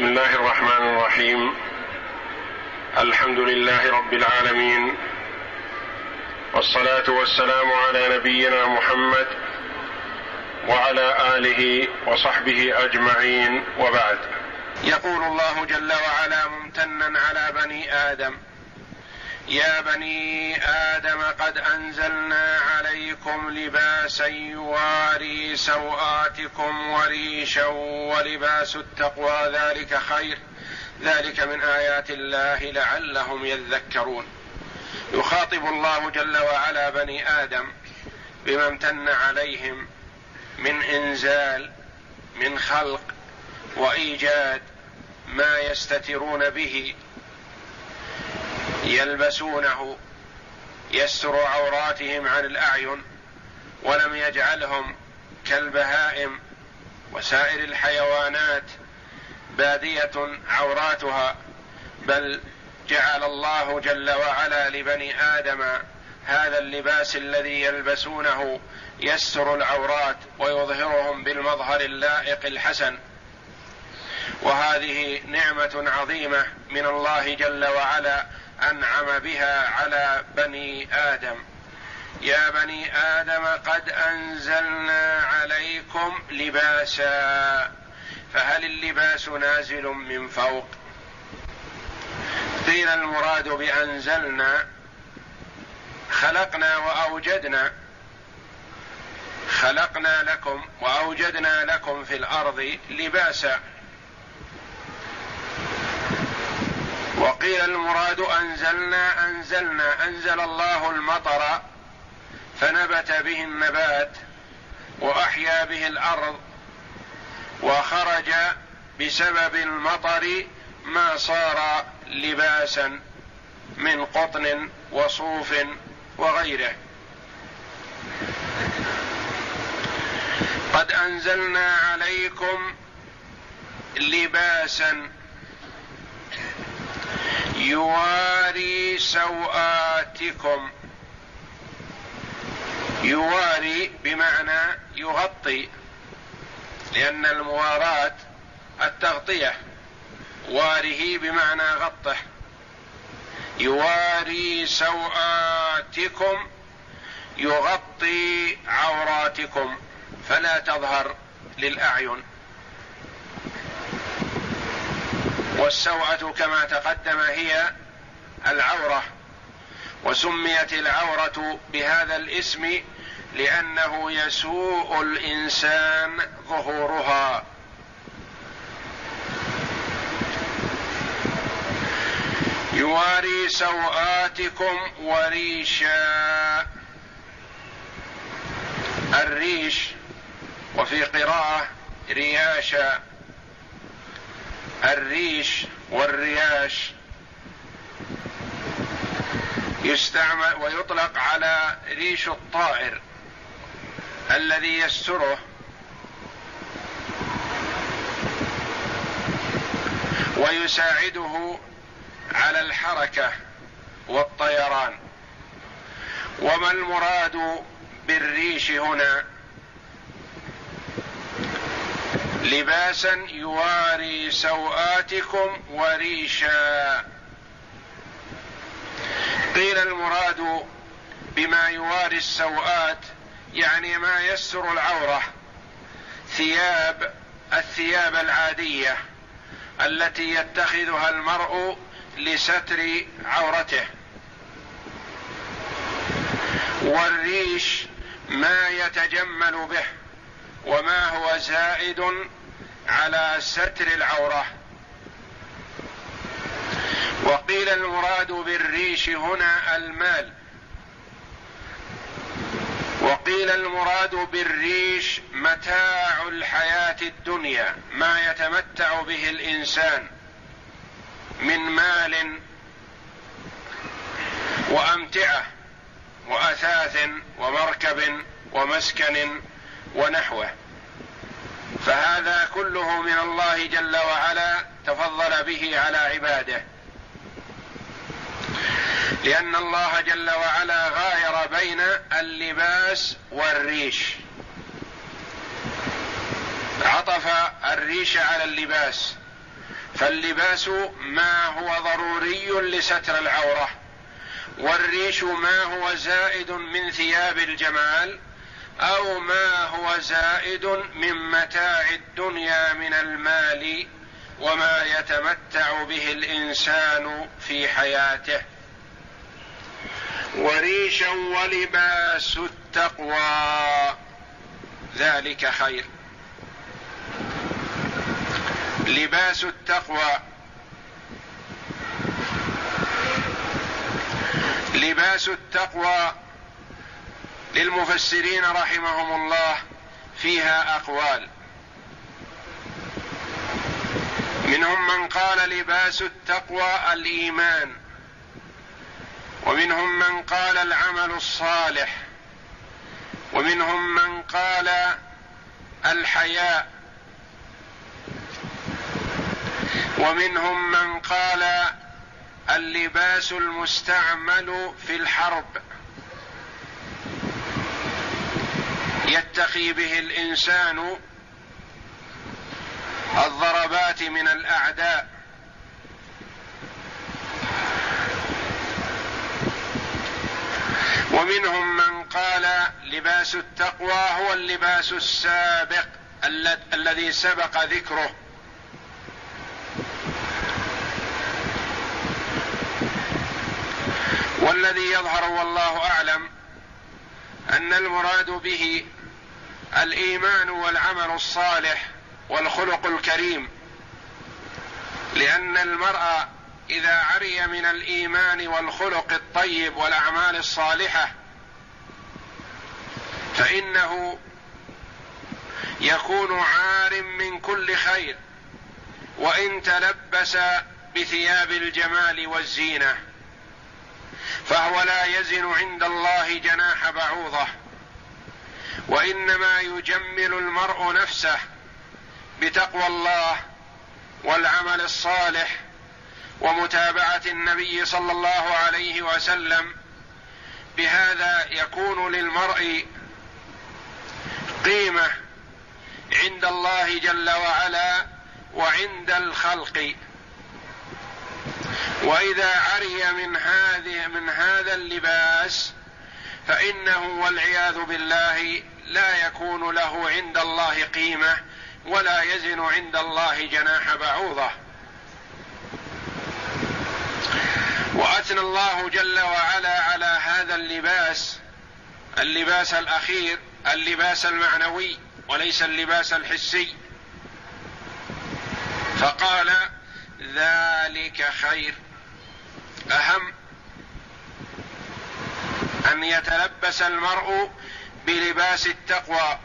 بسم الله الرحمن الرحيم. الحمد لله رب العالمين. والصلاة والسلام على نبينا محمد وعلى آله وصحبه أجمعين. وبعد. يقول الله جل وعلا ممتنا على بني آدم يا بني آدم قد أنزلنا عليكم لباسا يواري سوآتكم وريشا ولباس التقوى ذلك خير. ذلك من آيات الله لعلهم يذكرون. يخاطب الله جل وعلا بني آدم بما امتن عليهم من إنزال من خلق وإيجاد ما يستترون به يلبسونه يستر عوراتهم عن الأعين ولم يجعلهم كالبهائم وسائر الحيوانات بادية عوراتها بل جعل الله جل وعلا لبني آدم هذا اللباس الذي يلبسونه يستر العورات ويظهرهم بالمظهر اللائق الحسن. وهذه نعمة عظيمة من الله جل وعلا أنعم بها على بني آدم. يا بني آدم قد أنزلنا عليكم لباسا فهل اللباس نازل من فوق؟ قيل المراد بأنزلنا خلقنا وأوجدنا. خلقنا لكم وأوجدنا لكم في الأرض لباسا. وقيل المراد أنزلنا أنزلنا أنزل الله المطر فنبت به النبات وأحيا به الأرض وخرج بسبب المطر ما صار لباسا من قطن وصوف وغيره. قد أنزلنا عليكم لباسا يواري سوآتكم. يواري بمعنى يغطي لأن المواراة التغطية. واره بمعنى غطه. يواري سوآتكم يغطي عوراتكم. فلا تظهر للأعين. والسوعة كما تقدم هي العورة وسميت العورة بهذا الاسم لأنه يسوء الإنسان ظهورها. يواري سوآتكم وريشا الريش وفي قراءة رياشا. الريش والرياش يستعمل ويطلق على ريش الطائر الذي يستره. ويساعده على الحركة والطيران. وما المراد بالريش هنا؟ لباسا يواري سوآتكم وريشا. قيل المراد بما يواري السوآت يعني ما يستر العورة ثياب الثياب العادية التي يتخذها المرء لستر عورته. والريش ما يتجمل به وما هو زائد على ستر العورة. وقيل المراد بالريش هنا المال. وقيل المراد بالريش متاع الحياة الدنيا ما يتمتع به الإنسان من مال وأمتعة وأثاث ومركب ومسكن ونحوه. فهذا كله من الله جل وعلا تفضل به على عباده. لأن الله جل وعلا غاير بين اللباس والريش. عطف الريش على اللباس. فاللباس ما هو ضروري لستر العورة. والريش ما هو زائد من ثياب الجمال. أو ما هو زائد من متاع الدنيا من المال وما يتمتع به الإنسان في حياته. وريشا ولباس التقوى. ذلك خير. لباس التقوى. لباس التقوى للمفسرين رحمهم الله فيها أقوال. منهم من قال لباس التقوى الإيمان ومنهم من قال العمل الصالح ومنهم من قال الحياء ومنهم من قال اللباس المستعمل في الحرب. يتقي به الإنسان الضربات من الأعداء. ومنهم من قال لباس التقوى هو اللباس السابق الذي سبق ذكره. والذي يظهر والله أعلم أن المراد به الإيمان والعمل الصالح والخلق الكريم. لأن المرء إذا عري من الإيمان والخلق الطيب والأعمال الصالحة فإنه يكون عار من كل خير وإن تلبس بثياب الجمال والزينة فهو لا يزن عند الله جناح بعوضة. وإنما يجمل المرء نفسه بتقوى الله والعمل الصالح ومتابعة النبي صلى الله عليه وسلم. بهذا يكون للمرء قيمة عند الله جل وعلا وعند الخلق. وإذا عري من هذه من هذا اللباس فإنه والعياذ بالله لا يكون له عند الله قيمة ولا يزن عند الله جناح بعوضة. وأثنى الله جل وعلا على هذا اللباس اللباس الأخير اللباس المعنوي وليس اللباس الحسي. فقال ذلك خير. أهم أن يتلبس المرء بلباس التقوى.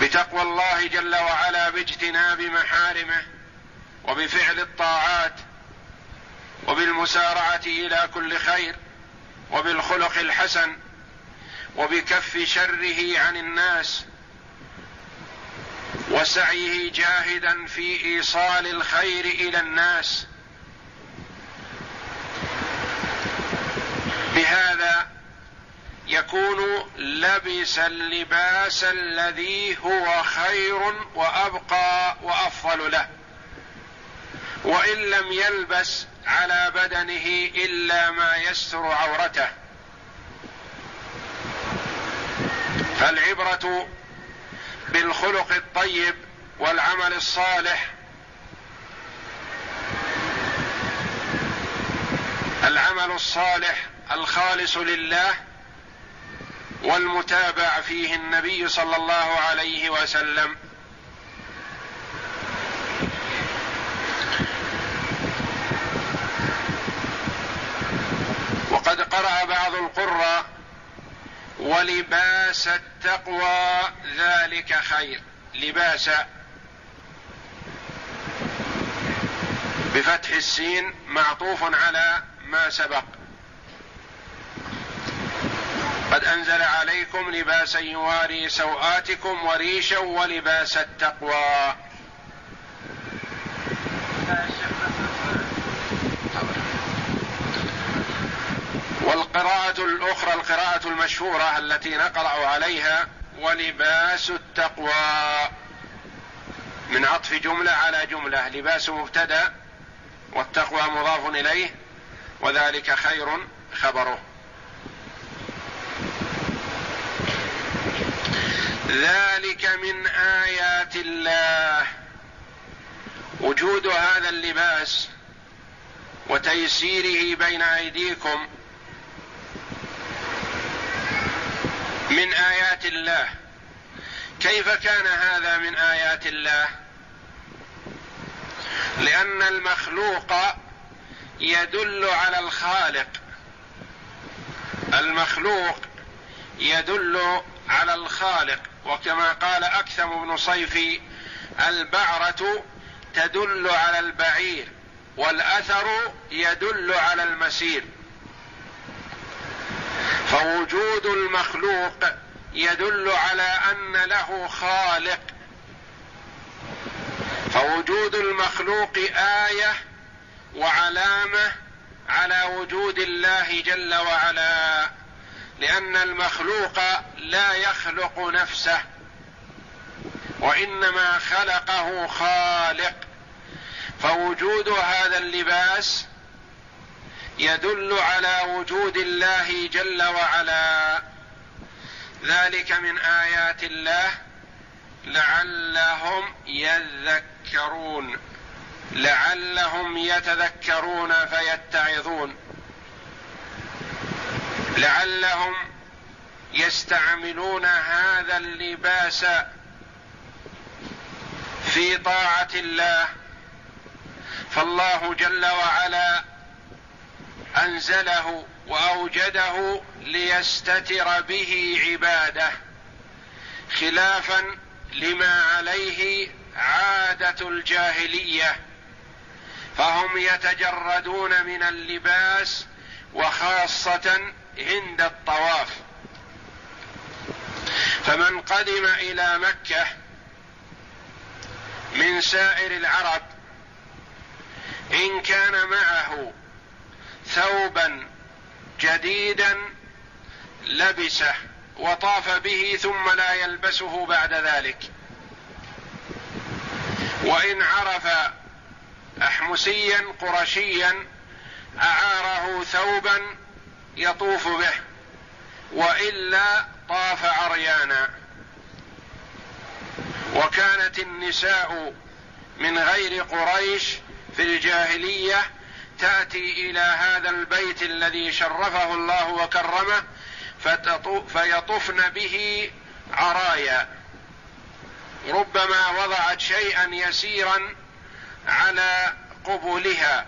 بتقوى الله جل وعلا باجتناب محارمه وبفعل الطاعات وبالمسارعة إلى كل خير وبالخلق الحسن وبكف شره عن الناس وسعيه جاهدا في إيصال الخير إلى الناس. بهذا يكون لبس اللباس الذي هو خير وأبقى وأفضل له. وإن لم يلبس على بدنه إلا ما يستر عورته. فالعبرة بالخلق الطيب والعمل الصالح العمل الصالح الخالص لله والمتابع فيه النبي صلى الله عليه وسلم. وقد قرأ بعض القراء ولباس التقوى ذلك خير. لباس بفتح السين معطوف على ما سبق. قد أنزل عليكم لباسا يواري سوآتكم وريشا ولباس التقوى. والقراءة الأخرى القراءة المشهورة التي نقرأ عليها ولباس التقوى. من عطف جملة على جملة لباس مبتدأ والتقوى مضاف إليه وذلك خير خبره. ذلك من آيات الله. وجود هذا اللباس وتيسيره بين أيديكم من آيات الله. كيف كان هذا من آيات الله؟ لأن المخلوق يدل على الخالق. المخلوق يدل على الخالق. وكما قال أكثم بن صيفي البعرة تدل على البعير والأثر يدل على المسير. فوجود المخلوق يدل على أن له خالق. فوجود المخلوق آية وعلامة على وجود الله جل وعلا. لأن المخلوق لا يخلق نفسه وإنما خلقه خالق. فوجود هذا اللباس يدل على وجود الله جل وعلا. ذلك من آيات الله لعلهم يذكرون لعلهم يتذكرون فيتعظون. لعلهم يستعملون هذا اللباس في طاعة الله. فالله جل وعلا أنزله وأوجده ليستتر به عباده خلافا لما عليه عادة الجاهلية. فهم يتجردون من اللباس وخاصة عند الطواف. فمن قدم إلى مكة من سائر العرب إن كان معه ثوبا جديدا لبسه وطاف به ثم لا يلبسه بعد ذلك. وإن عرف احمسيا قرشيا أعاره ثوبا يطوف به وإلا طاف عريانا. وكانت النساء من غير قريش في الجاهلية تأتي إلى هذا البيت الذي شرفه الله وكرمه فيطفن به عرايا. ربما وضعت شيئا يسيرا على قبولها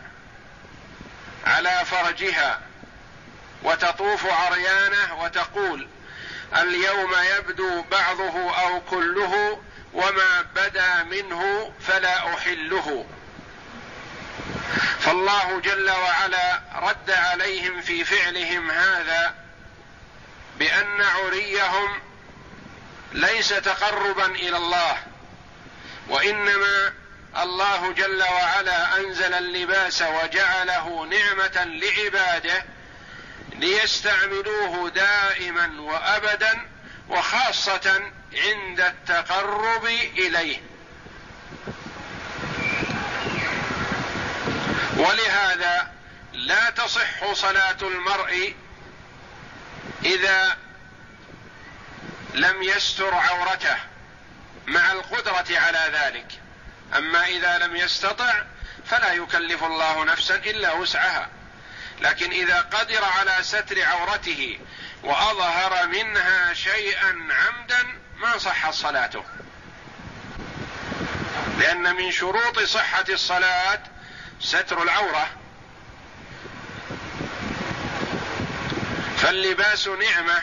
على فرجها. وتطوف عريانه وتقول اليوم يبدو بعضه أو كله وما بدا منه فلا احله. فالله جل وعلا رد عليهم في فعلهم هذا بأن عريهم ليس تقربا إلى الله وإنما الله جل وعلا أنزل اللباس وجعله نعمة لعباده ليستعملوه دائما وأبدا وخاصة عند التقرب إليه. ولهذا لا تصح صلاة المرء إذا لم يستر عورته مع القدرة على ذلك. أما إذا لم يستطع فلا يكلف الله نفسا إلا وسعها. لكن إذا قدر على ستر عورته وأظهر منها شيئا عمدا ما صحت صلاته. لأن من شروط صحة الصلاة ستر العورة. فاللباس نعمة.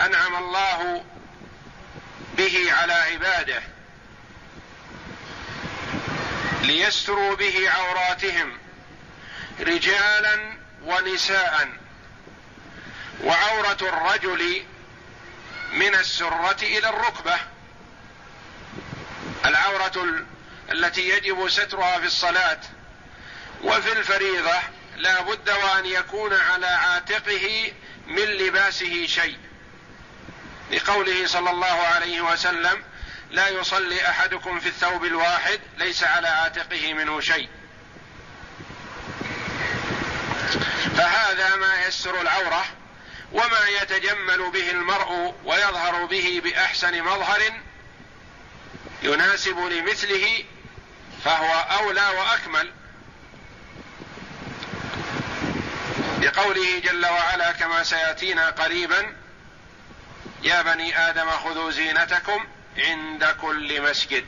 أنعم الله به على عباده. ليستروا به عوراتهم. رجالا ونساء. وعورة الرجل من السرة إلى الركبة. العورة التي يجب سترها في الصلاة. وفي الفريضة لا بد وأن يكون على عاتقه من لباسه شيء. لقوله صلى الله عليه وسلم لا يصلي أحدكم في الثوب الواحد ليس على عاتقه منه شيء. فهذا ما يستر العورة وما يتجمل به المرء ويظهر به بأحسن مظهر يناسب لمثله فهو أولى وأكمل. لقوله جل وعلا كما سيأتينا قريبا يا بني آدم خذوا زينتكم عند كل مسجد.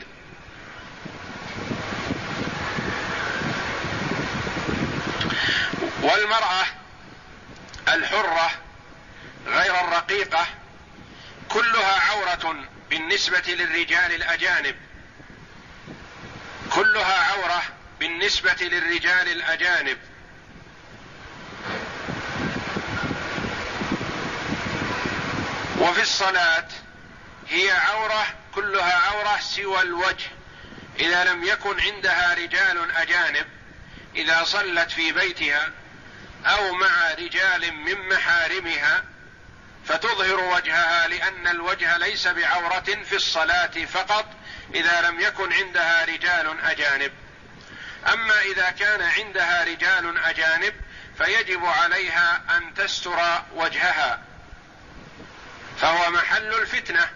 والمرأة الحرة غير الرقيقة كلها عورة بالنسبة للرجال الأجانب. كلها عورة بالنسبة للرجال الأجانب. وفي الصلاة هي عورة كلها عورة سوى الوجه. إذا لم يكن عندها رجال أجانب إذا صلت في بيتها أو مع رجال من محارمها فتظهر وجهها لأن الوجه ليس بعورة في الصلاة فقط إذا لم يكن عندها رجال أجانب. أما إذا كان عندها رجال أجانب فيجب عليها أن تستر وجهها. فهو محل الفتنة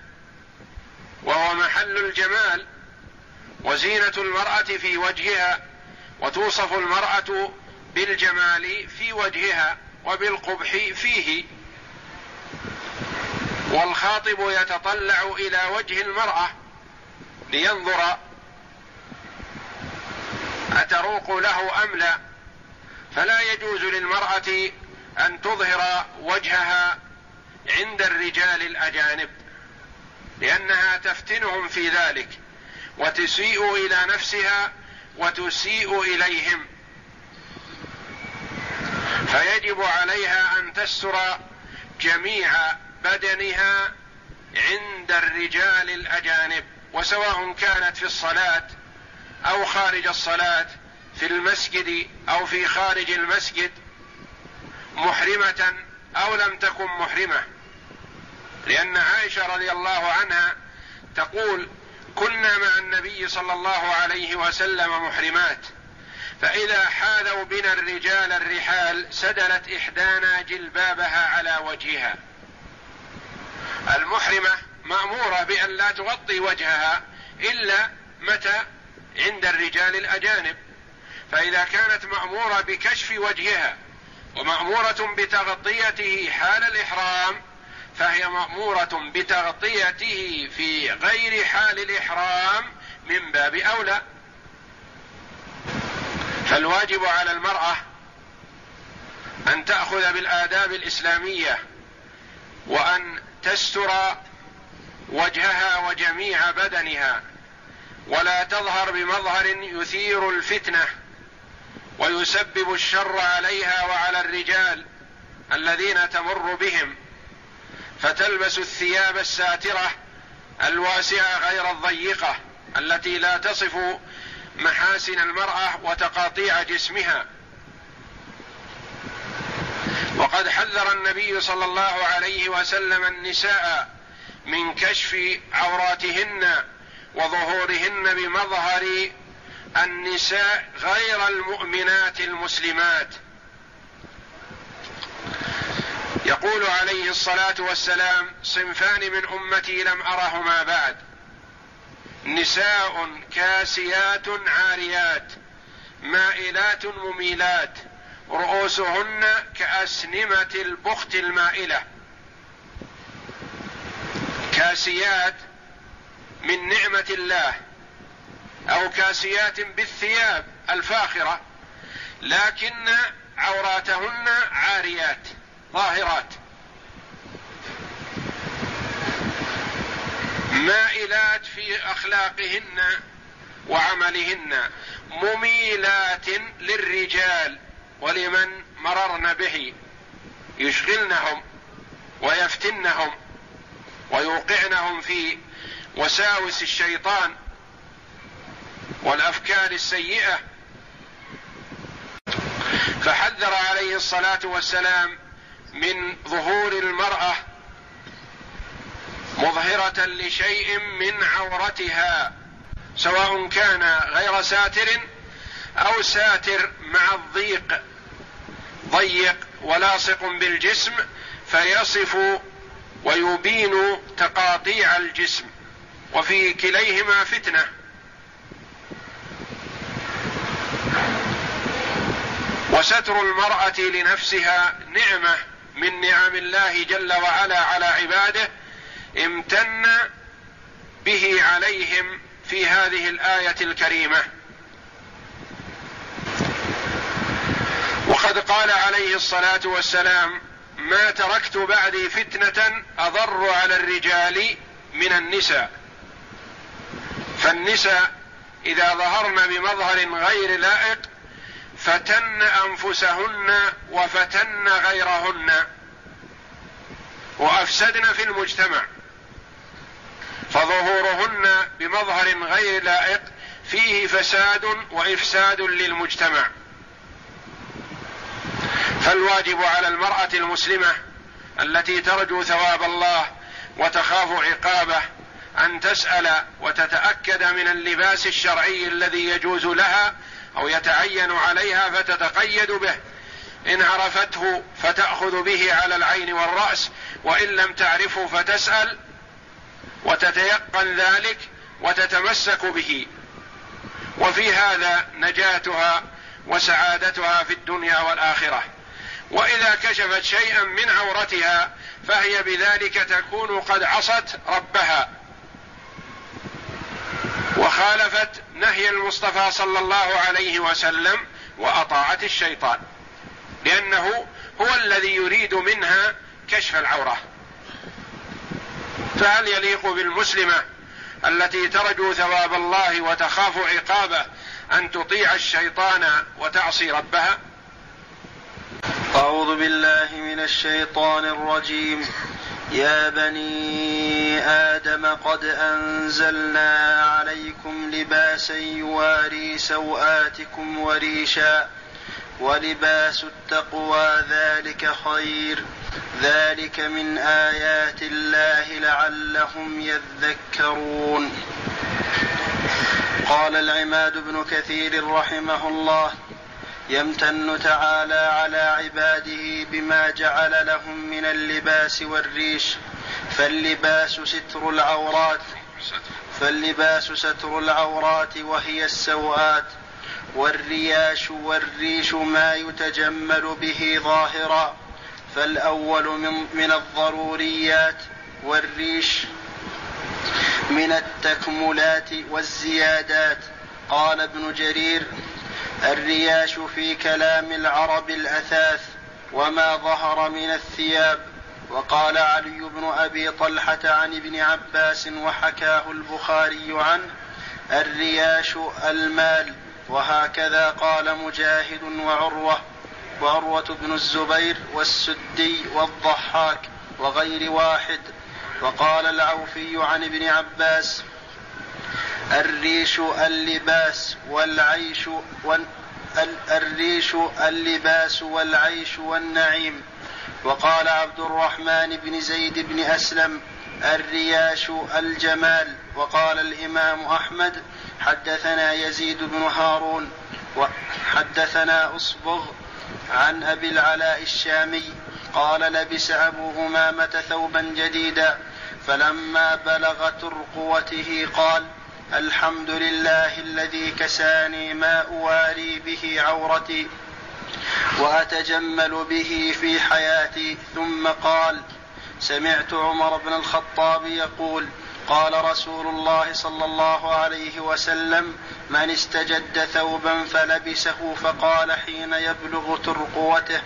وهو محل الجمال وزينة المرأة في وجهها وتوصف المرأة بالجمال في وجهها وبالقبح فيه. والخاطب يتطلع إلى وجه المرأة لينظر أتروق له أم لا. فلا يجوز للمرأة أن تظهر وجهها عند الرجال الأجانب لأنها تفتنهم في ذلك وتسيء إلى نفسها وتسيء إليهم. فيجب عليها أن تستر جميع بدنها عند الرجال الأجانب وسواء كانت في الصلاة أو خارج الصلاة في المسجد أو في خارج المسجد محرمة أو لم تكن محرمة. لأن عائشة رضي الله عنها تقول كنا مع النبي صلى الله عليه وسلم محرمات فإذا حاذوا بنا الرجال الرحال سدلت إحدانا جلبابها على وجهها. المحرمة مأمورة بأن لا تغطي وجهها إلا متى؟ عند الرجال الأجانب. فإذا كانت مأمورة بكشف وجهها ومأمورة بتغطيته حال الإحرام فهي مأمورة بتغطيته في غير حال الإحرام من باب أولى. فالواجب على المرأة أن تأخذ بالآداب الإسلامية وأن تستر وجهها وجميع بدنها ولا تظهر بمظهر يثير الفتنة ويسبب الشر عليها وعلى الرجال الذين تمر بهم فتلبس الثياب الساترة الواسعة غير الضيقة التي لا تصف محاسن المرأة وتقاطيع جسمها. وقد حذر النبي صلى الله عليه وسلم النساء من كشف عوراتهن وظهورهن بمظهر النساء غير المؤمنات المسلمات. يقول عليه الصلاة والسلام صنفان من أمتي لم أرهما بعد. نساء كاسيات عاريات مائلات مميلات رؤوسهن كأسنمة البخت المائلة. كاسيات من نعمة الله أو كاسيات بالثياب الفاخرة لكن عوراتهن عاريات ظاهرات مائلات في أخلاقهن وعملهن مميلات للرجال ولمن مررن به يشغلنهم ويفتنهم ويوقعنهم في وساوس الشيطان والأفكار السيئة. فحذر عليه الصلاة والسلام من ظهور المرأة مظهرة لشيء من عورتها سواء كان غير ساتر أو ساتر مع الضيق. ضيق ولاصق بالجسم فيصف ويبين تقاطيع الجسم وفي كليهما فتنة. وستر المرأة لنفسها نعمة من نعم الله جل وعلا على عباده امتن به عليهم في هذه الآية الكريمة. وقد قال عليه الصلاة والسلام ما تركت بعدي فتنة أضر على الرجال من النساء. فالنساء إذا ظهرن بمظهر غير لائق فتن أنفسهن وفتن غيرهن. وأفسدن في المجتمع. فظهورهن بمظهر غير لائق فيه فساد وإفساد للمجتمع. فالواجب على المرأة المسلمة التي ترجو ثواب الله وتخاف عقابه أن تسأل وتتأكد من اللباس الشرعي الذي يجوز لها أو يتعين عليها فتتقيد به. إن عرفته فتأخذ به على العين والرأس وإن لم تعرفه فتسأل وتتيقن ذلك وتتمسك به. وفي هذا نجاتها وسعادتها في الدنيا والآخرة. وإذا كشفت شيئا من عورتها فهي بذلك تكون قد عصت ربها. وخالفت نهي المصطفى صلى الله عليه وسلم وأطاعت الشيطان. لأنه هو الذي يريد منها كشف العورة. فهل يليق بالمسلمة التي ترجو ثواب الله وتخاف عقابه أن تطيع الشيطان وتعصي ربها؟ أعوذ بالله من الشيطان الرجيم. يا بني آدم قد أنزلنا عليكم لباسا يواري سوآتكم وريشا ولباس التقوى ذلك خير. ذلك من آيات الله لعلهم يذكرون. قال العماد بن كثير رحمه الله يمتن تعالى على عباده بما جعل لهم من اللباس والريش. فاللباس ستر العورات. فاللباس ستر العورات وهي السوءات. والرياش والريش ما يتجمل به ظاهرا. فالأول من, من الضروريات والريش من التكملات والزيادات. قال ابن جرير الرياش في كلام العرب الأثاث وما ظهر من الثياب. وقال علي بن أبي طلحة عن ابن عباس وحكاه البخاري عنه الرياش المال. وهكذا قال مجاهد وعروة. وعروة بن الزبير والسدي والضحاك وغير واحد. وقال العوفي عن ابن عباس الريش اللباس والعيش الريش اللباس والعيش والنعيم. وقال عبد الرحمن بن زيد بن أسلم الرياش الجمال. وقال الإمام أحمد حدثنا يزيد بن هارون وحدثنا أصبغ عن أبي العلاء الشامي قال لبس أبو امامه ثوبا جديدا فلما بلغ ترقوته قال الحمد لله الذي كساني ما أواري به عورتي وأتجمل به في حياتي ثم قال سمعت عمر بن الخطاب يقول قال رسول الله صلى الله عليه وسلم من استجد ثوبا فلبسه فقال حين يبلغ ترقوته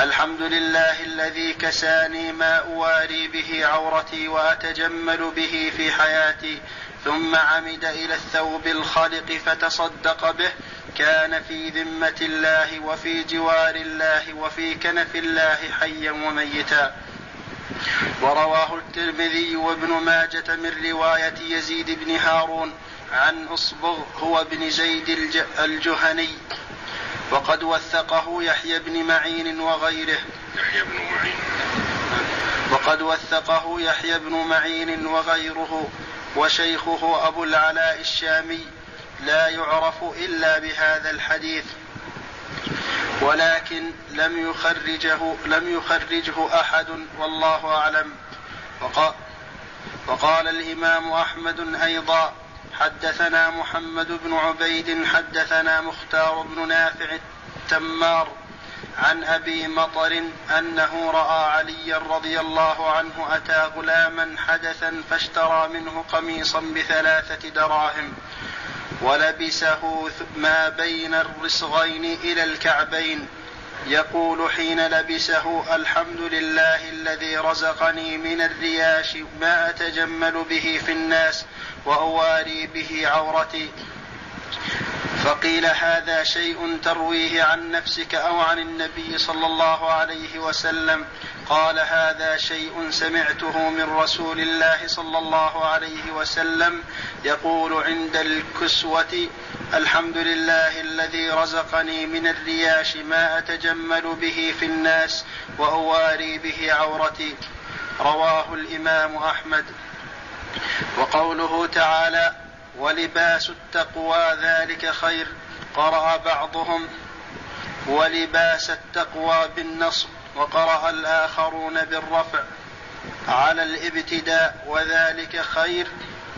الحمد لله الذي كساني ما أواري به عورتي وأتجمل به في حياتي ثم عمد إلى الثوب الخلق فتصدق به كان في ذمة الله وفي جوار الله وفي كنف الله حيا وميتا. ورواه الترمذي وابن ماجة من رواية يزيد بن هارون عن أصبغ هو بن زيد الجهني وقد وثقه يحيى بن معين وغيره. يحيى بن معين. وقد وثقه يحيى بن معين وغيره وشيخه أبو العلاء الشامي لا يعرف إلا بهذا الحديث. ولكن لم يخرجه لم يخرجه أحد والله أعلم. وقال, وقال الإمام أحمد أيضا حدثنا محمد بن عبيد حدثنا مختار بن نافع التمار عن أبي مطر أنه رأى عليا رضي الله عنه أتى غلاما حدثا فاشترى منه قميصا بثلاثة دراهم. ولبسه ما بين الرسغين إلى الكعبين. يقول حين لبسه الحمد لله الذي رزقني من الرياش ما أتجمل به في الناس وأواري به عورتي. فقيل هذا شيء ترويه عن نفسك أو عن النبي صلى الله عليه وسلم. قال هذا شيء سمعته من رسول الله صلى الله عليه وسلم يقول عند الكسوة الحمد لله الذي رزقني من الرياش ما أتجمل به في الناس وأواري به عورتي. رواه الإمام أحمد. وقوله تعالى ولباس التقوى ذلك خير قرأ بعضهم ولباس التقوى بالنصب وقرأ الآخرون بالرفع على الابتداء وذلك خير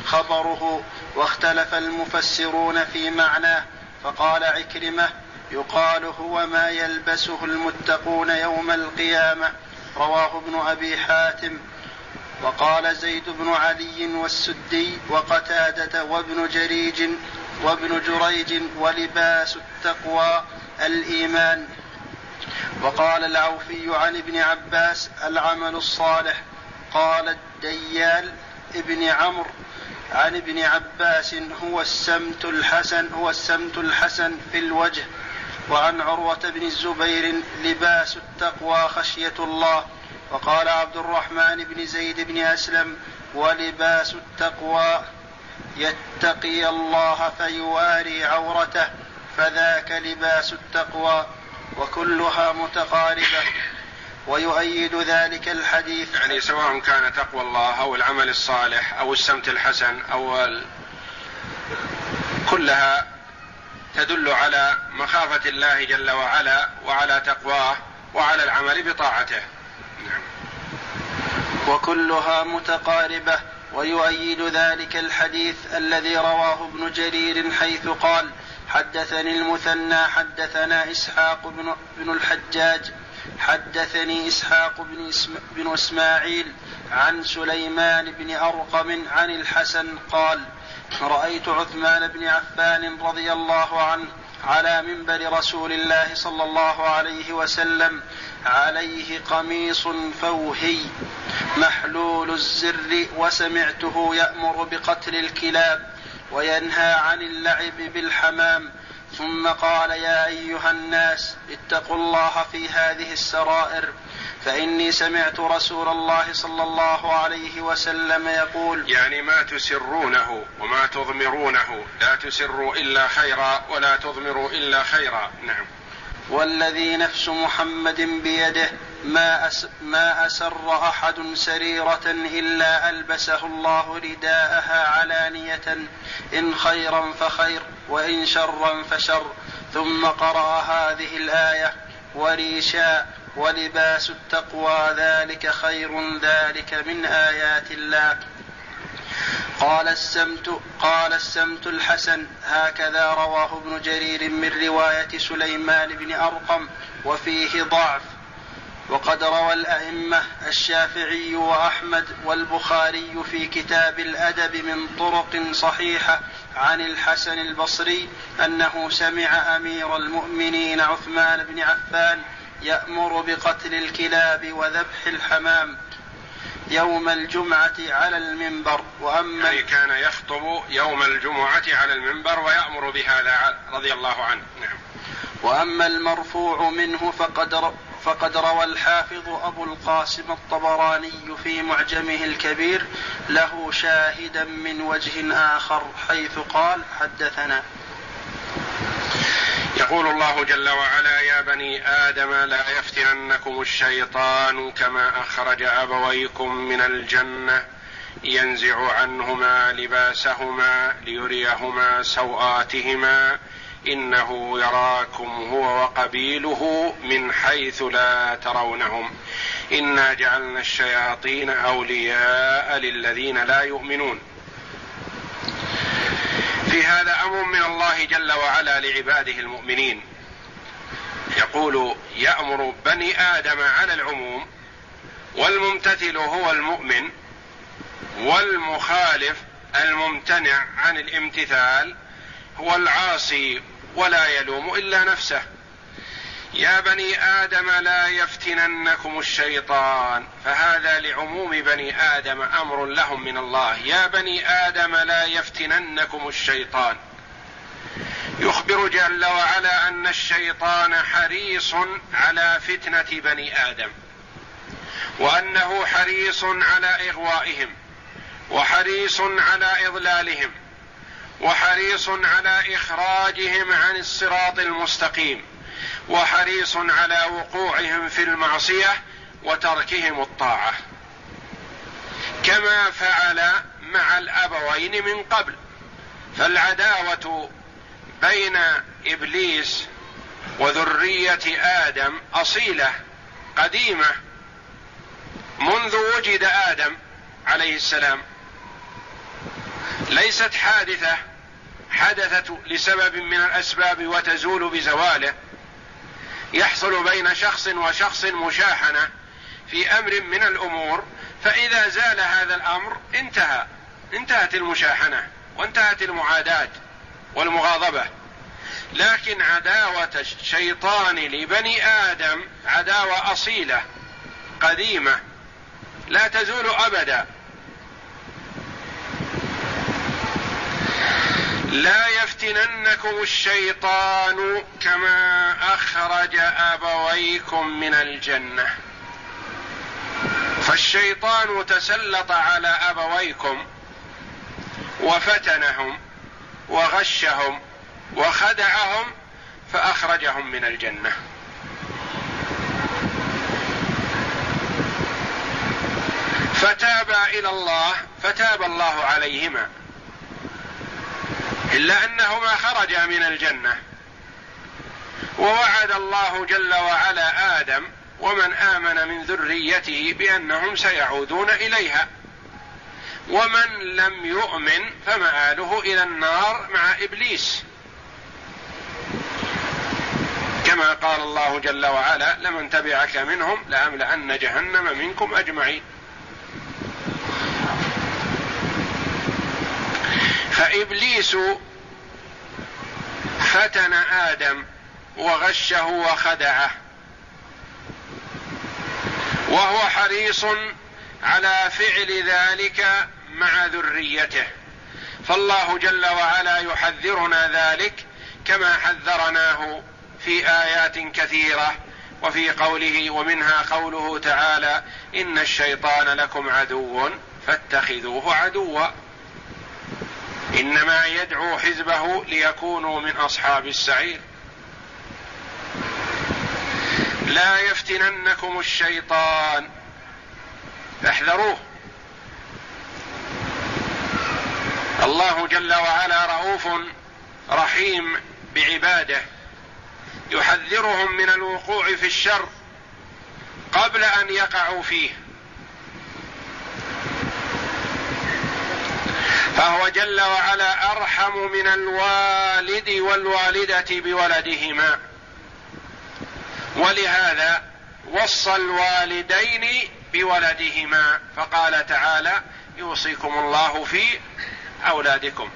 خبره واختلف المفسرون في معناه فقال عكرمة يقال هو ما يلبسه المتقون يوم القيامة رواه ابن أبي حاتم وقال زيد بن علي والسدي وقتادة وابن جريج وابن جريج ولباس التقوى الإيمان. وقال العوفي عن ابن عباس العمل الصالح. قال الديال ابن عمرو عن ابن عباس هو السمت الحسن هو السمت الحسن في الوجه. وعن عروة بن الزبير لباس التقوى خشية الله. وقال عبد الرحمن بن زيد بن أسلم ولباس التقوى يتقي الله فيواري عورته. فذاك لباس التقوى وكلها متقاربة. ويؤيد ذلك الحديث يعني سواء كان تقوى الله أو العمل الصالح أو السمت الحسن أو ال... كلها تدل على مخافة الله جل وعلا وعلى تقواه وعلى العمل بطاعته. وكلها متقاربة. ويؤيد ذلك الحديث الذي رواه ابن جرير حيث قال حدثني المثنى حدثنا إسحاق بن, بن الحجاج حدثني إسحاق بن, اسم بن إسماعيل عن سليمان بن أرقم عن الحسن قال رأيت عثمان بن عفان رضي الله عنه على منبر رسول الله صلى الله عليه وسلم عليه قميص فوهي محلول الزر وسمعته يأمر بقتل الكلاب. وينهى عن اللعب بالحمام. ثم قال يا أيها الناس اتقوا الله في هذه السرائر. فإني سمعت رسول الله صلى الله عليه وسلم يقول يعني ما تسرونه وما تضمرونه. لا تسروا إلا خيرا ولا تضمروا إلا خيرا. نعم. والذي نفس محمد بيده ما, أس ما أسر أحد سريرة إلا ألبسه الله رداءها علانية إن خيرا فخير وإن شرا فشر. ثم قرأ هذه الآية وريشا ولباس التقوى ذلك خير ذلك من آيات الله. قال السمت قال السمت الحسن هكذا رواه ابن جرير من رواية سليمان بن أرقم وفيه ضعف. وقد روى الأئمة الشافعي وأحمد والبخاري في كتاب الأدب من طرق صحيحة عن الحسن البصري أنه سمع أمير المؤمنين عثمان بن عفان يأمر بقتل الكلاب وذبح الحمام. يوم الجمعة على المنبر وأما يعني كان يخطب يوم الجمعة على المنبر ويأمر بهذا رضي الله عنه. نعم. وأما المرفوع منه فقد فقد روى الحافظ أبو القاسم الطبراني في معجمه الكبير له شاهدا من وجه آخر حيث قال حدثنا يقول الله جل وعلا يا بني آدم لا يفتننكم الشيطان كما أخرج أبويكم من الجنة ينزع عنهما لباسهما ليريهما سوآتهما إنه يراكم هو وقبيله من حيث لا ترونهم إنا جعلنا الشياطين أولياء للذين لا يؤمنون في هذا أمر من الله جل وعلا لعباده المؤمنين. يقول يأمر بني آدم على العموم والممتثل هو المؤمن والمخالف الممتنع عن الامتثال هو العاصي ولا يلوم إلا نفسه. يا بني آدم لا يفتننكم الشيطان فهذا لعموم بني آدم أمر لهم من الله. يا بني آدم لا يفتننكم الشيطان. يخبر جل وعلا أن الشيطان حريص على فتنة بني آدم وأنه حريص على إغوائهم وحريص على إضلالهم وحريص على إخراجهم عن الصراط المستقيم. وحريص على وقوعهم في المعصية وتركهم الطاعة. كما فعل مع الأبوين من قبل. فالعداوة بين إبليس وذرية آدم أصيلة قديمة منذ وجد آدم عليه السلام. ليست حادثة حدثت لسبب من الأسباب وتزول بزواله. يحصل بين شخص وشخص مشاحنة في أمر من الأمور فإذا زال هذا الأمر انتهى انتهت المشاحنة وانتهت المعاداة والمغاضبة. لكن عداوة الشيطان لبني آدم عداوة أصيلة قديمة لا تزول أبدا. لا يفتننكم الشيطان كما أخرج أبويكم من الجنة. فالشيطان تسلط على أبويكم وفتنهم وغشهم وخدعهم فأخرجهم من الجنة. فتابا إلى الله فتاب الله عليهما. إلا أنهما خرجا من الجنة. ووعد الله جل وعلا آدم ومن آمن من ذريته بأنهم سيعودون إليها. ومن لم يؤمن فمآله إلى النار مع إبليس. كما قال الله جل وعلا لمن تبعك منهم لأملأن جهنم منكم أجمعين. فإبليس فتن آدم وغشه وخدعه. وهو حريص على فعل ذلك مع ذريته. فالله جل وعلا يحذرنا ذلك كما حذرناه في آيات كثيرة وفي قوله ومنها قوله تعالى إن الشيطان لكم عدو فاتخذوه عدوا. إنما يدعو حزبه ليكونوا من أصحاب السعير. لا يفتننكم الشيطان. احذروه. الله جل وعلا رؤوف رحيم بعباده. يحذرهم من الوقوع في الشر قبل أن يقعوا فيه. فهو جل وعلا أرحم من الوالد والوالدة بولدهما. ولهذا وصى الوالدين بولدهما فقال تعالى يوصيكم الله في أولادكم.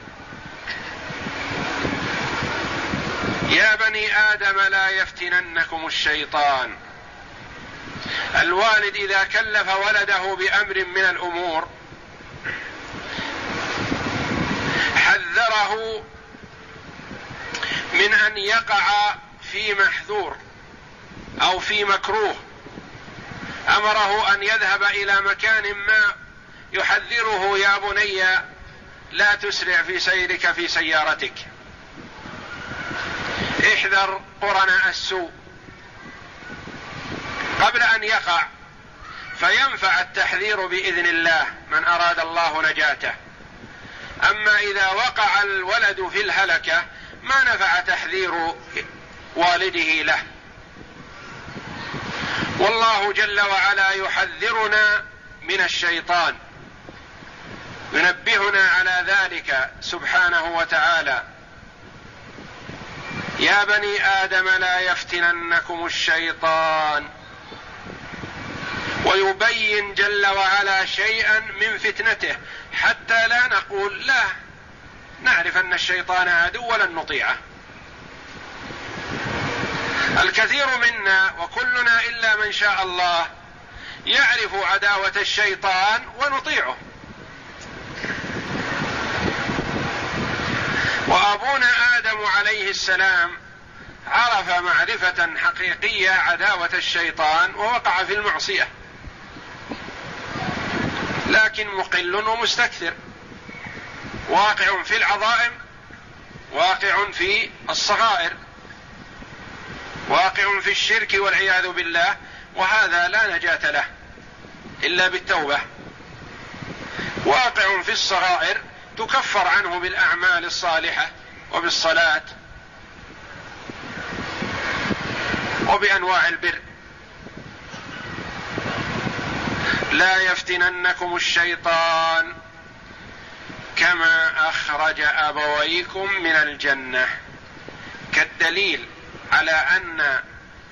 يا بني آدم لا يفتننكم الشيطان. الوالد إذا كلف ولده بأمر من الأمور حذره من أن يقع في محذور أو في مكروه. أمره أن يذهب إلى مكان ما يحذره يا بني لا تسرع في سيرك في سيارتك. احذر قرناء السوء. قبل أن يقع فينفع التحذير بإذن الله من أراد الله نجاته. أما إذا وقع الولد في الهلكة ما نفع تحذير والده له. والله جل وعلا يحذرنا من الشيطان. ينبهنا على ذلك سبحانه وتعالى. يا بني آدم لا يفتننكم الشيطان. ويبين جل وعلا شيئا من فتنته حتى لا نقول لا. نعرف أن الشيطان عدو ولن نطيعه. الكثير منا وكلنا إلا من شاء الله يعرف عداوة الشيطان ونطيعه. وأبونا آدم عليه السلام عرف معرفة حقيقية عداوة الشيطان ووقع في المعصية. لكن مقل ومستكثر. واقع في العظائم واقع في الصغائر واقع في الشرك والعياذ بالله وهذا لا نجاة له إلا بالتوبة. واقع في الصغائر تكفر عنه بالأعمال الصالحة وبالصلاة وبأنواع البر. لا يفتننكم الشيطان كما أخرج أبويكم من الجنة. كالدليل على أن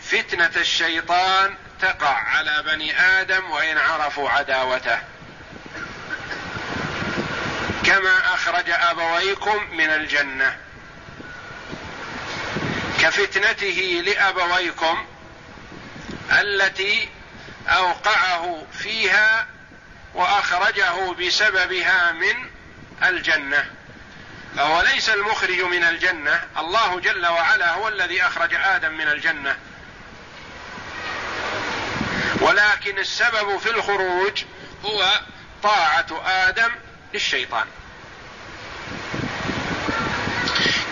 فتنة الشيطان تقع على بني آدم وإن عرفوا عداوته. كما أخرج أبويكم من الجنة. كفتنته لأبويكم التي أوقعه فيها وأخرجه بسببها من الجنة. فهو ليس المخرج من الجنة. الله جل وعلا هو الذي أخرج آدم من الجنة. ولكن السبب في الخروج هو طاعة آدم للشيطان.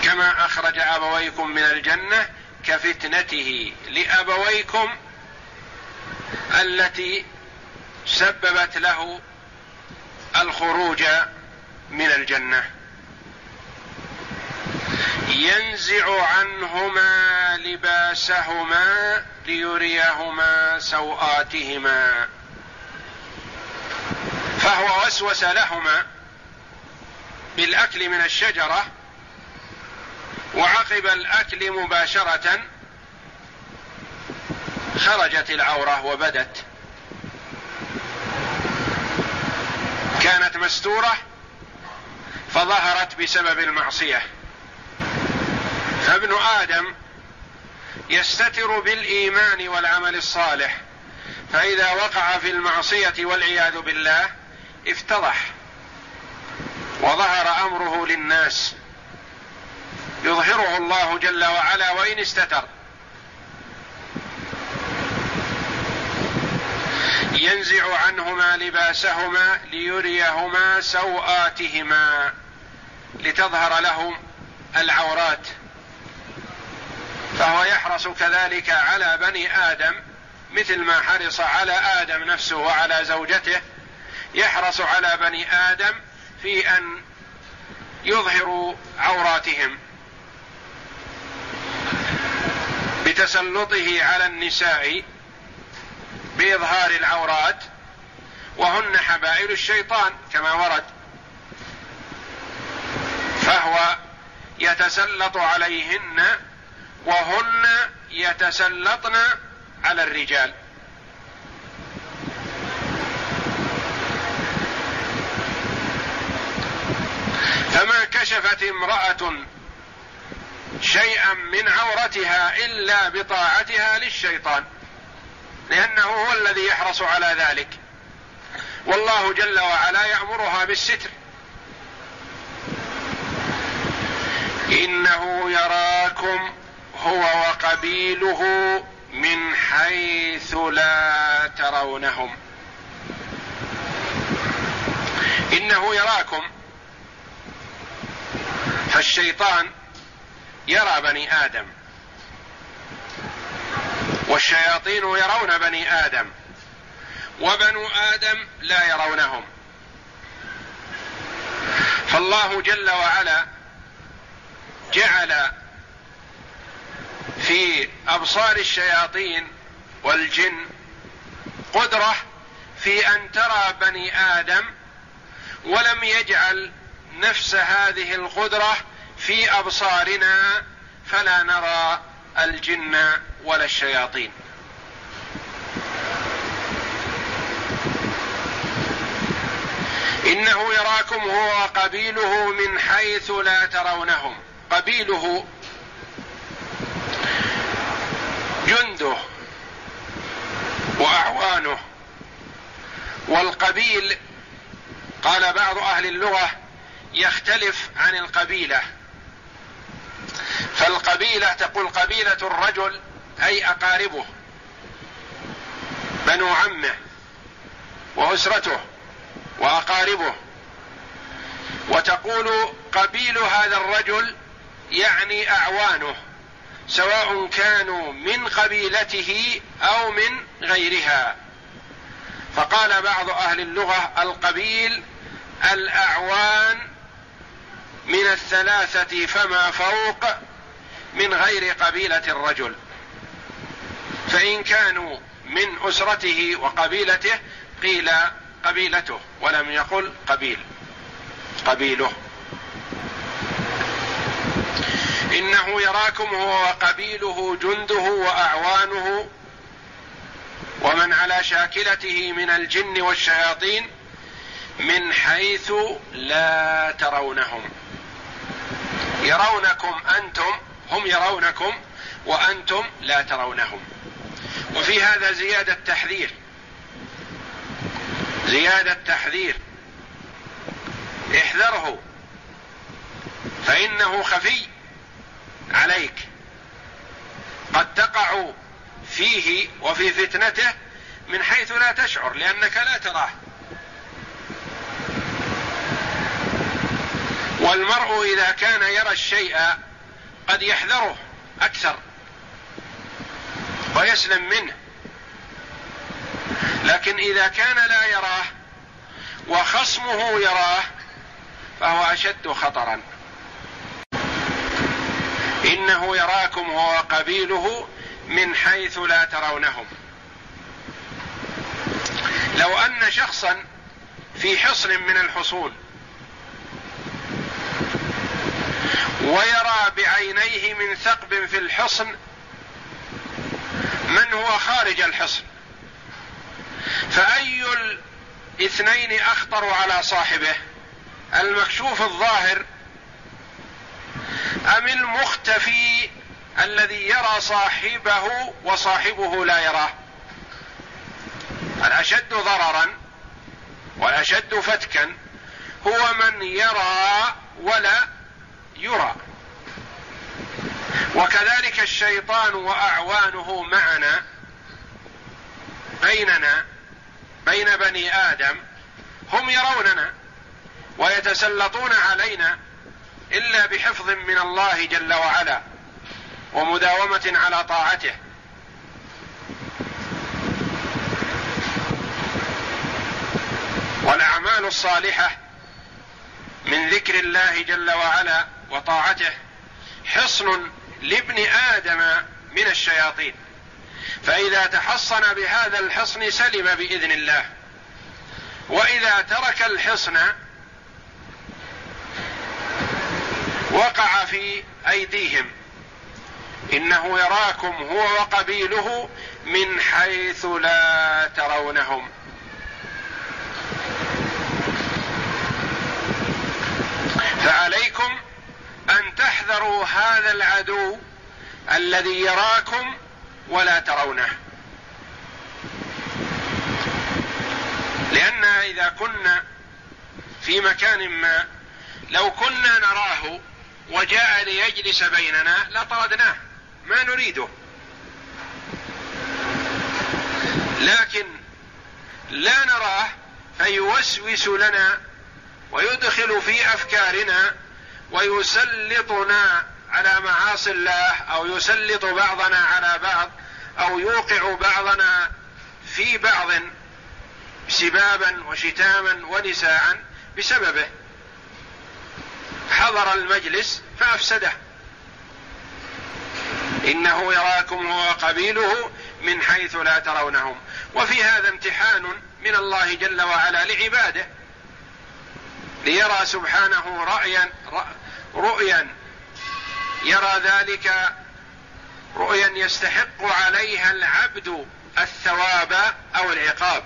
كما أخرج أبويكم من الجنة كفتنته لأبويكم التي سببت له الخروج من الجنة. ينزع عنهما لباسهما ليريهما سوآتهما. فهو وسوس لهما بالأكل من الشجرة وعقب الأكل مباشرة خرجت العورة وبدت. كانت مستورة فظهرت بسبب المعصية. فابن آدم يستتر بالإيمان والعمل الصالح فإذا وقع في المعصية والعياذ بالله افتضح وظهر أمره للناس. يظهره الله جل وعلا وإن استتر. ينزع عنهما لباسهما ليريهما سوآتهما لتظهر لهم العورات. فهو يحرص كذلك على بني آدم مثل ما حرص على آدم نفسه وعلى زوجته. يحرص على بني آدم في أن يظهروا عوراتهم بتسلطه على النساء بإظهار العورات وهن حبائل الشيطان كما ورد. فهو يتسلط عليهن وهن يتسلطن على الرجال. فما كشفت امرأة شيئا من عورتها إلا بطاعتها للشيطان. لأنه هو الذي يحرص على ذلك. والله جل وعلا يأمرها بالستر. إنه يراكم هو وقبيله من حيث لا ترونهم. إنه يراكم. فالشيطان يرى بني آدم. والشياطين يرون بني آدم وبنو آدم لا يرونهم. فالله جل وعلا جعل في أبصار الشياطين والجن قدرة في أن ترى بني آدم ولم يجعل نفس هذه القدرة في أبصارنا فلا نرى الجن ولا الشياطين. إنه يراكم هو وقبيله من حيث لا ترونهم. قبيله جنده وأعوانه. والقبيل قال بعض أهل اللغة يختلف عن القبيلة. فالقبيلة تقول قبيلة الرجل أي أقاربه بنو عمه وأسرته وأقاربه. وتقول قبيل هذا الرجل يعني أعوانه سواء كانوا من قبيلته أو من غيرها. فقال بعض أهل اللغة القبيل الأعوان من الثلاثة فما فوق من غير قبيلة الرجل. فإن كانوا من أسرته وقبيلته قيل قبيلته ولم يقل قبيل قبيله. إنه يراكم هو وقبيله جنده وأعوانه ومن على شاكلته من الجن والشياطين من حيث لا ترونهم. يرونكم أنتم هم يرونكم وأنتم لا ترونهم. وفي هذا زيادة تحذير. زيادة تحذير. احذره. فإنه خفي عليك. قد تقع فيه وفي فتنته من حيث لا تشعر لأنك لا تراه. والمرء إذا كان يرى الشيء قد يحذره أكثر ويسلم منه. لكن إذا كان لا يراه وخصمه يراه فهو أشد خطرا. إنه يراكم هو وقبيله من حيث لا ترونهم. لو أن شخصا في حصن من الحصون ويرى بعينيه من ثقب في الحصن. من هو خارج الحصن؟ فأي الاثنين أخطر على صاحبه؟ المكشوف الظاهر أم المختفي الذي يرى صاحبه وصاحبه لا يراه؟ الأشد ضررا والأشد فتكا؟ هو من يرى ولا يرى. وكذلك الشيطان وأعوانه معنا بيننا بين بني آدم هم يروننا ويتسلطون علينا إلا بحفظ من الله جل وعلا ومداومة على طاعته. والأعمال الصالحة من ذكر الله جل وعلا وطاعته حصن لابن آدم من الشياطين. فإذا تحصن بهذا الحصن سلم بإذن الله. وإذا ترك الحصن وقع في أيديهم. إنه يراكم هو وقبيله من حيث لا ترونهم. فعليكم أن تحذروا هذا العدو الذي يراكم ولا ترونه. لأن إذا كنا في مكان ما لو كنا نراه وجاء ليجلس بيننا لطردناه. ما نريده. لكن لا نراه فيوسوس لنا ويدخل في أفكارنا ويسلطنا على معاصي الله أو يسلط بعضنا على بعض أو يوقع بعضنا في بعض سبابا وشتاما ونساء بسببه. حضر المجلس فأفسده. إنه يراكم هو وقبيله من حيث لا ترونهم. وفي هذا امتحان من الله جل وعلا لعباده. ليرى سبحانه رأيا رؤيا. يرى ذلك رؤيا يستحق عليها العبد الثواب أو العقاب.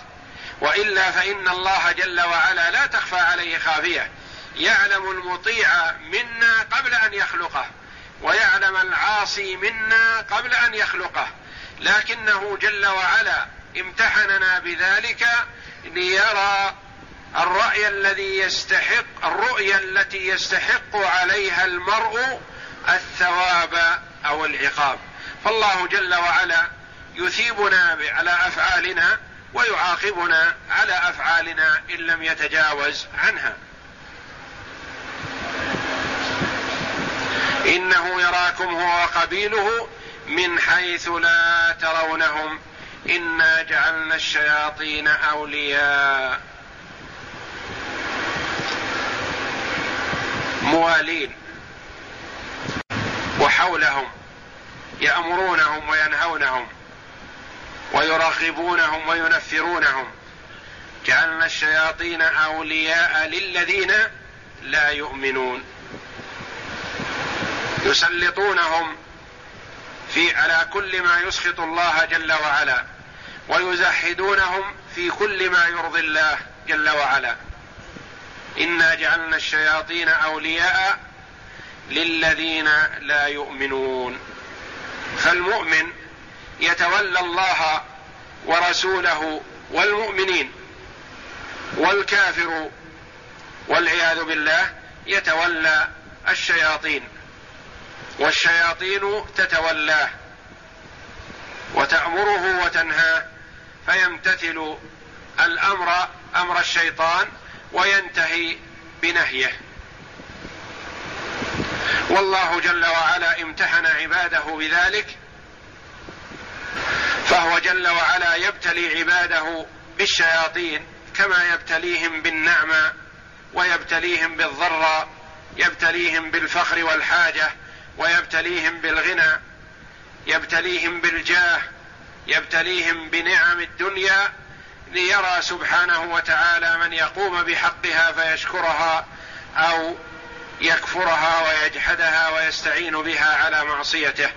وإلا فإن الله جل وعلا لا تخفى عليه خافية. يعلم المطيع منا قبل أن يخلقه ويعلم العاصي منا قبل أن يخلقه. لكنه جل وعلا امتحننا بذلك ليرى الرأي الذي يستحق الرؤيا التي يستحق عليها المرء الثواب أو العقاب. فالله جل وعلا يثيبنا على أفعالنا ويعاقبنا على أفعالنا إن لم يتجاوز عنها. إنه يراكم هو وقبيله من حيث لا ترونهم. إنا جعلنا الشياطين أولياء. موالين وحولهم يأمرونهم وينهونهم ويرغبونهم وينفرونهم. جعلنا الشياطين أولياء للذين لا يؤمنون. يسلطونهم في على كل ما يسخط الله جل وعلا ويزهدونهم في كل ما يرضي الله جل وعلا. إنا جعلنا الشياطين أولياء للذين لا يؤمنون. فالمؤمن يتولى الله ورسوله والمؤمنين والكافر والعياذ بالله يتولى الشياطين والشياطين تتولاه وتأمره وتنهاه فيمتثل الأمر أمر الشيطان وينتهي بنهيه. والله جل وعلا امتحن عباده بذلك فهو جل وعلا يبتلي عباده بالشياطين كما يبتليهم بالنعمة ويبتليهم بالضر يبتليهم بالفخر والحاجة ويبتليهم بالغنى يبتليهم بالجاه يبتليهم بنعم الدنيا ليرى سبحانه وتعالى من يقوم بحقها فيشكرها أو يكفرها ويجحدها ويستعين بها على معصيته.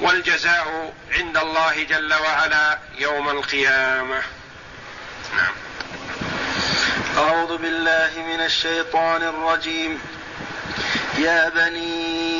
والجزاء عند الله جل وعلا يوم القيامة. نعم. أعوذ بالله من الشيطان الرجيم. يا بني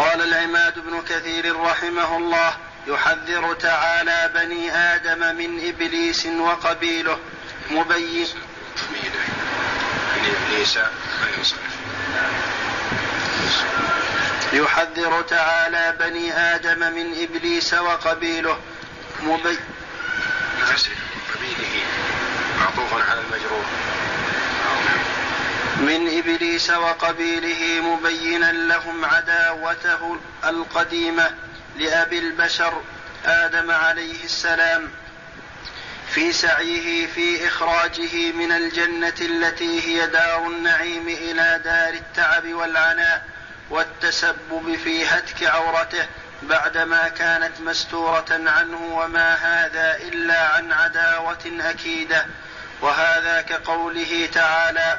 قال العماد بن كثير رحمه الله يحذر تعالى بني آدم من إبليس وقبيله. مبين. يحذر تعالى بني آدم من إبليس وقبيله. مبين. قبيله معطوف على المجرور من إبليس وقبيله مبينا لهم عداوته القديمة لأبي البشر آدم عليه السلام في سعيه في إخراجه من الجنة التي هي دار النعيم إلى دار التعب والعناء والتسبب في هتك عورته بعدما كانت مستورة عنه وما هذا إلا عن عداوة أكيدة. وهذا كقوله تعالى